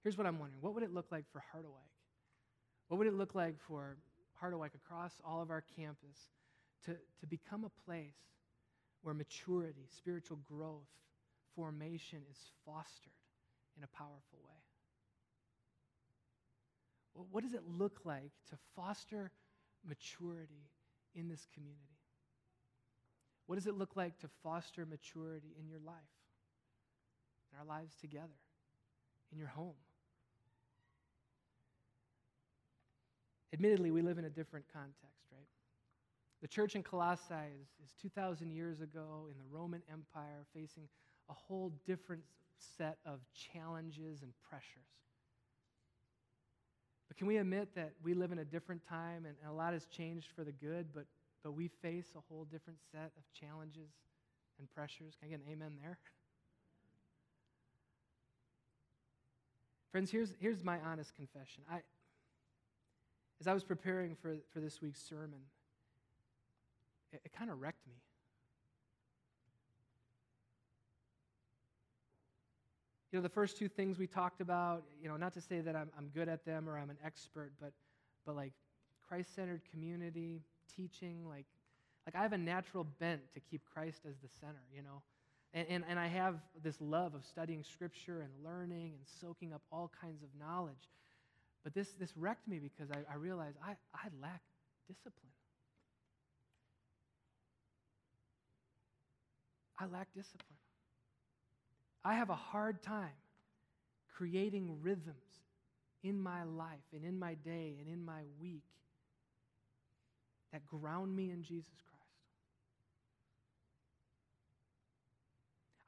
Here's what I'm wondering. What would it look like for Harderwyk? What would it look like for Harderwyk across all of our campus to, to become a place where maturity, spiritual growth, formation is fostered in a powerful way. Well, what does it look like to foster maturity in this community? What does it look like to foster maturity in your life, in our lives together, in your home? Admittedly, we live in a different context. The church in Colossae is, is 2,000 years ago in the Roman Empire, facing a whole different set of challenges and pressures. But can we admit that we live in a different time and, a lot has changed for the good, but, but we face a whole different set of challenges and pressures? Can I get an amen there? [LAUGHS] Friends, here's, here's my honest confession. I, as I was preparing for, for this week's sermon, it, it kind of wrecked me. You know, the first two things we talked about, you know, not to say that I'm, I'm good at them or I'm an expert, but, but like Christ centered community, teaching, like, like I have a natural bent to keep Christ as the center, you know. And, and, and I have this love of studying scripture and learning and soaking up all kinds of knowledge. But this, this wrecked me because I, I realized I, I lack discipline. I lack discipline. I have a hard time creating rhythms in my life and in my day and in my week that ground me in Jesus Christ.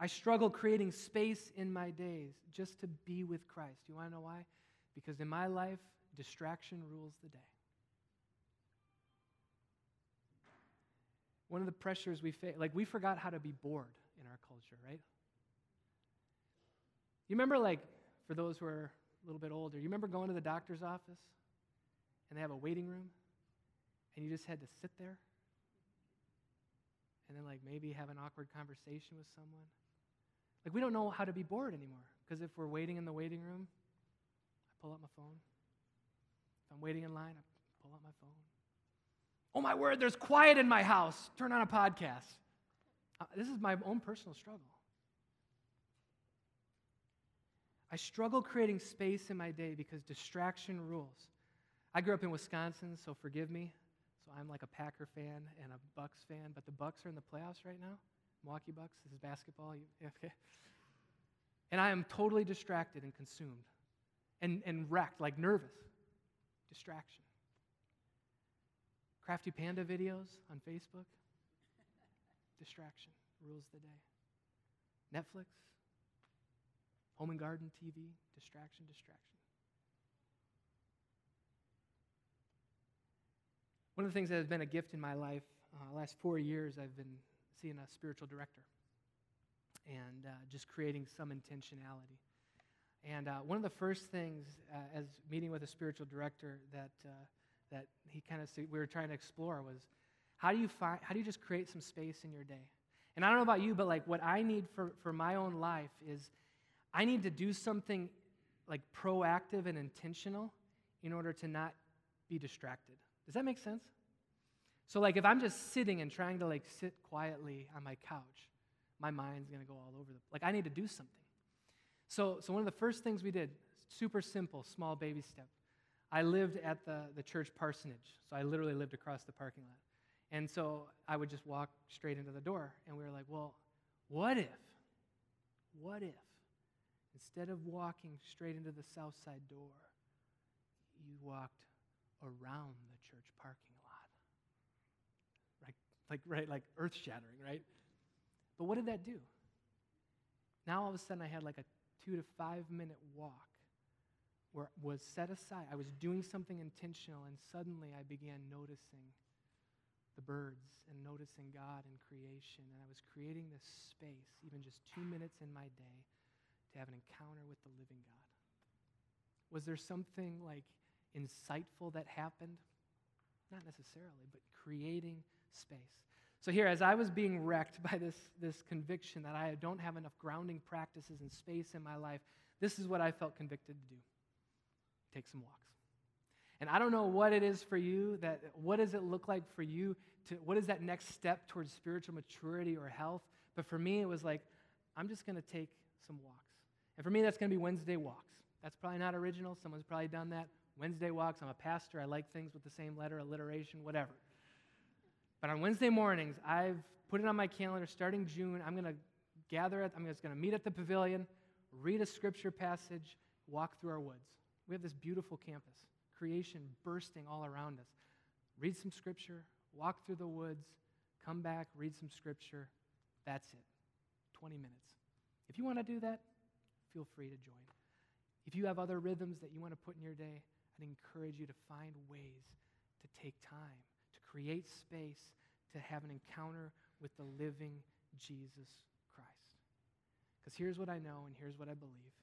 I struggle creating space in my days just to be with Christ. You want to know why? Because in my life, distraction rules the day. One of the pressures we face, like we forgot how to be bored in our culture, right? You remember, like, for those who are a little bit older, you remember going to the doctor's office and they have a waiting room and you just had to sit there and then, like, maybe have an awkward conversation with someone? Like, we don't know how to be bored anymore because if we're waiting in the waiting room, I pull out my phone. If I'm waiting in line, I pull out my phone. Oh, my word, there's quiet in my house. Turn on a podcast. Uh, this is my own personal struggle. I struggle creating space in my day because distraction rules. I grew up in Wisconsin, so forgive me. So I'm like a Packer fan and a Bucks fan, but the Bucks are in the playoffs right now. Milwaukee Bucks. This is basketball. You, [LAUGHS] okay. And I am totally distracted and consumed and, and wrecked, like nervous. Distraction. Crafty Panda videos on Facebook. Distraction rules the day. Netflix. Home and garden TV. Distraction, distraction. One of the things that has been a gift in my life, uh, last four years, I've been seeing a spiritual director and uh, just creating some intentionality. And uh, one of the first things, uh, as meeting with a spiritual director, that uh, that he kind of we were trying to explore was, how do you find, how do you just create some space in your day? And I don't know about you, but like what I need for for my own life is, I need to do something like proactive and intentional in order to not be distracted. Does that make sense? So like if I'm just sitting and trying to like sit quietly on my couch, my mind's going to go all over the like I need to do something. So so one of the first things we did, super simple, small baby step. I lived at the the church parsonage. So I literally lived across the parking lot. And so I would just walk straight into the door and we were like, "Well, what if? What if instead of walking straight into the south side door, you walked around the church parking lot? Right, like right like earth shattering right but what did that do now all of a sudden i had like a two to five minute walk where was set aside. I was doing something intentional and suddenly i began noticing the birds and noticing god and creation. And i was creating this space even just two minutes in my day to have an encounter with the living god. Was there something like insightful that happened? Not necessarily but creating space. So, here, as I was being wrecked [LAUGHS] by this, this conviction that I don't have enough grounding practices and space in my life, this is what I felt convicted to do take some walks. And I don't know what it is for you, that what does it look like for you to what is that next step towards spiritual maturity or health? But for me, it was like, I'm just gonna take some walks. And for me, that's gonna be Wednesday walks. That's probably not original. Someone's probably done that. Wednesday walks. I'm a pastor. I like things with the same letter, alliteration, whatever. But on Wednesday mornings, I've put it on my calendar starting June. I'm going to gather at, I'm just going to meet at the pavilion, read a scripture passage, walk through our woods. We have this beautiful campus, creation bursting all around us. Read some scripture, walk through the woods, come back, read some scripture. That's it. 20 minutes. If you want to do that, feel free to join. If you have other rhythms that you want to put in your day, I'd encourage you to find ways to take time to create space to have an encounter with the living Jesus Christ. Because here's what I know and here's what I believe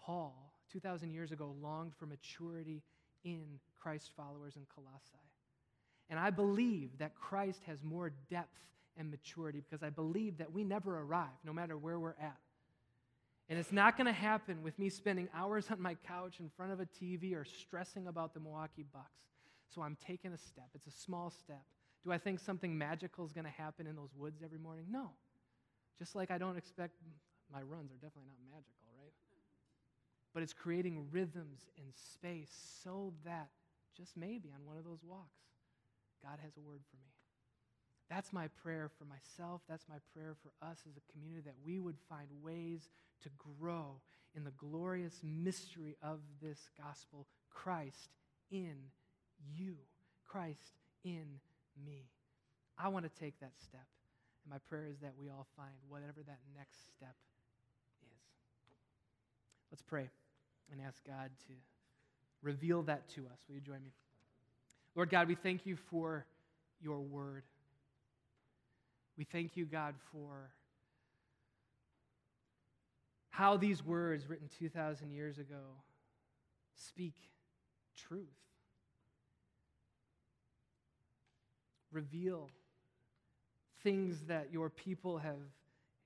Paul 2,000 years ago longed for maturity in Christ followers in Colossae. And I believe that Christ has more depth and maturity because I believe that we never arrive, no matter where we're at. And it's not going to happen with me spending hours on my couch in front of a TV or stressing about the Milwaukee Bucks. So I'm taking a step. It's a small step. Do I think something magical is going to happen in those woods every morning? No. Just like I don't expect my runs are definitely not magical? But it's creating rhythms in space so that just maybe on one of those walks, God has a word for me. That's my prayer for myself. That's my prayer for us as a community that we would find ways to grow in the glorious mystery of this gospel Christ in you, Christ in me. I want to take that step. And my prayer is that we all find whatever that next step. Let's pray and ask God to reveal that to us. Will you join me? Lord God, we thank you for your word. We thank you, God, for how these words written 2,000 years ago speak truth. Reveal things that your people have,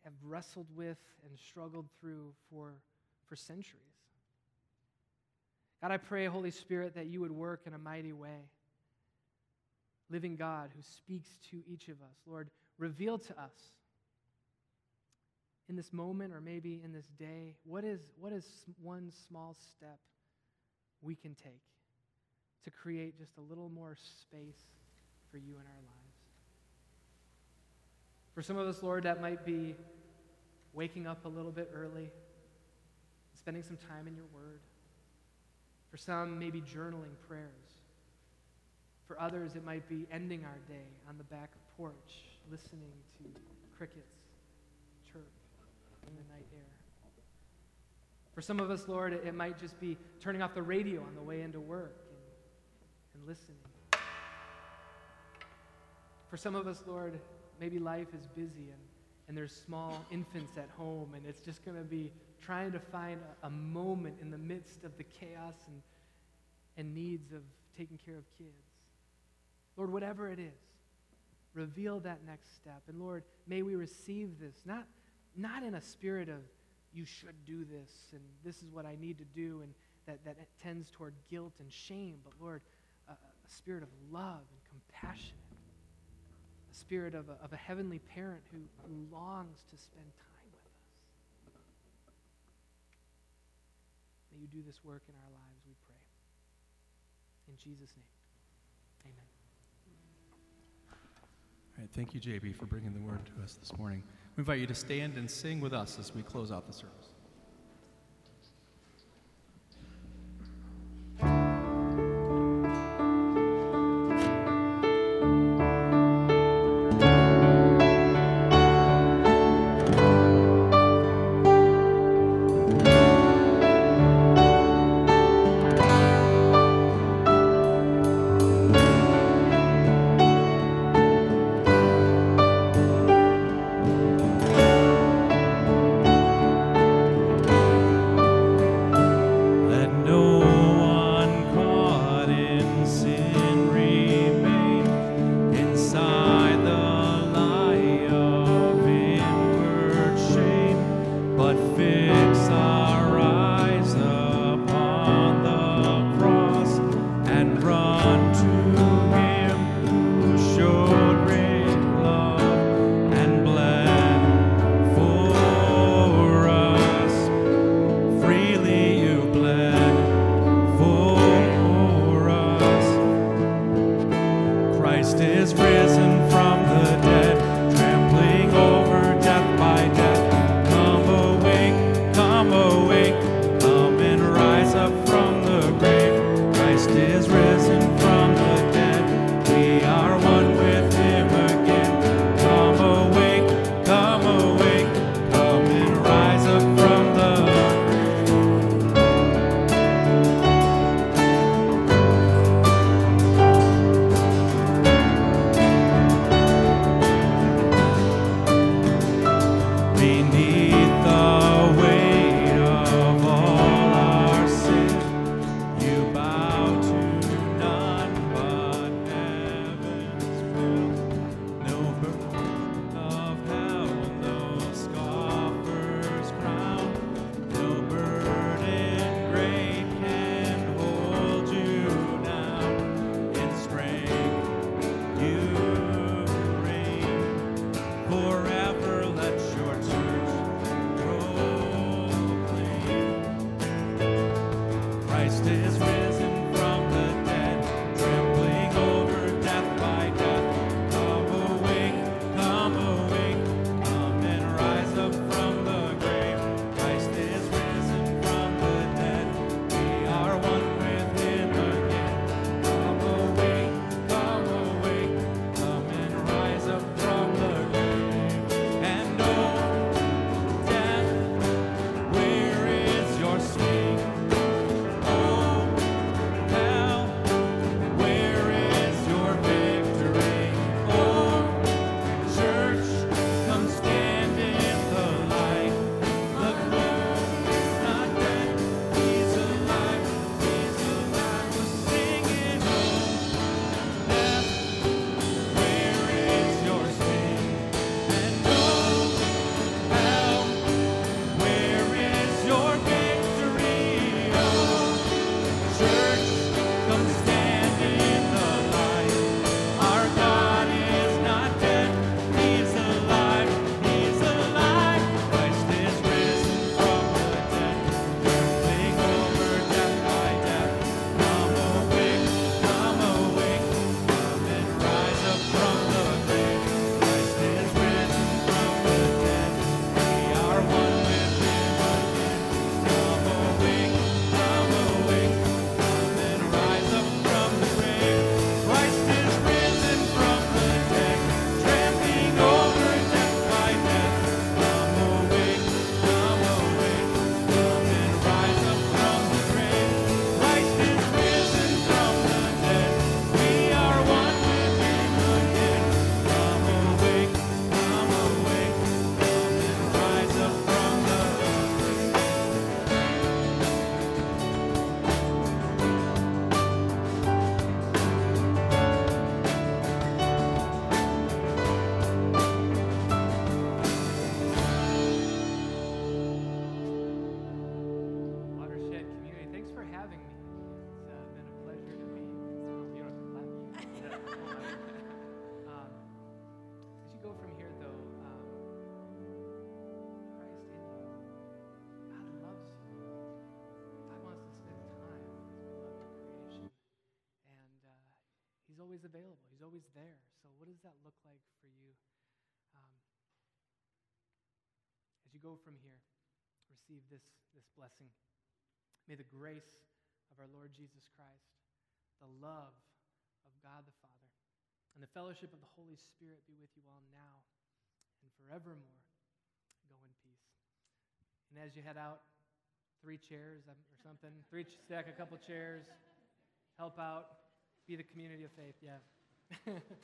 have wrestled with and struggled through for, for centuries. God, I pray, Holy Spirit, that you would work in a mighty way. Living God who speaks to each of us. Lord, reveal to us in this moment or maybe in this day what is, what is one small step we can take to create just a little more space for you in our lives. For some of us, Lord, that might be waking up a little bit early, spending some time in your word. For some, maybe journaling prayers. For others, it might be ending our day on the back porch, listening to crickets chirp in the night air. For some of us, Lord, it, might just be turning off the radio on the way into work and, and listening. For some of us, Lord, maybe life is busy and, and there's small infants at home, and it's just going to be trying to find a, a, moment in the midst of the chaos and, and needs of taking care of kids. Lord, whatever it is, reveal that next step. And Lord, may we receive this, not, not in a spirit of, you should do this, and this is what I need to do, and that, that tends toward guilt and shame, but Lord, a, a spirit of love and compassion a spirit of a, of a heavenly parent who, who longs to spend time with us. May you do this work in our lives, we pray. In Jesus' name, amen. All right, thank you, JB, for bringing the word to us this morning. We invite you to stand and sing with us as we close out the service. Does that look like for you? Um, as you go from here, receive this, this blessing. May the grace of our Lord Jesus Christ, the love of God the Father, and the fellowship of the Holy Spirit be with you all now and forevermore. Go in peace. And as you head out, three chairs um, or something, [LAUGHS] three stack a couple chairs, help out, be the community of faith. Yeah. [LAUGHS]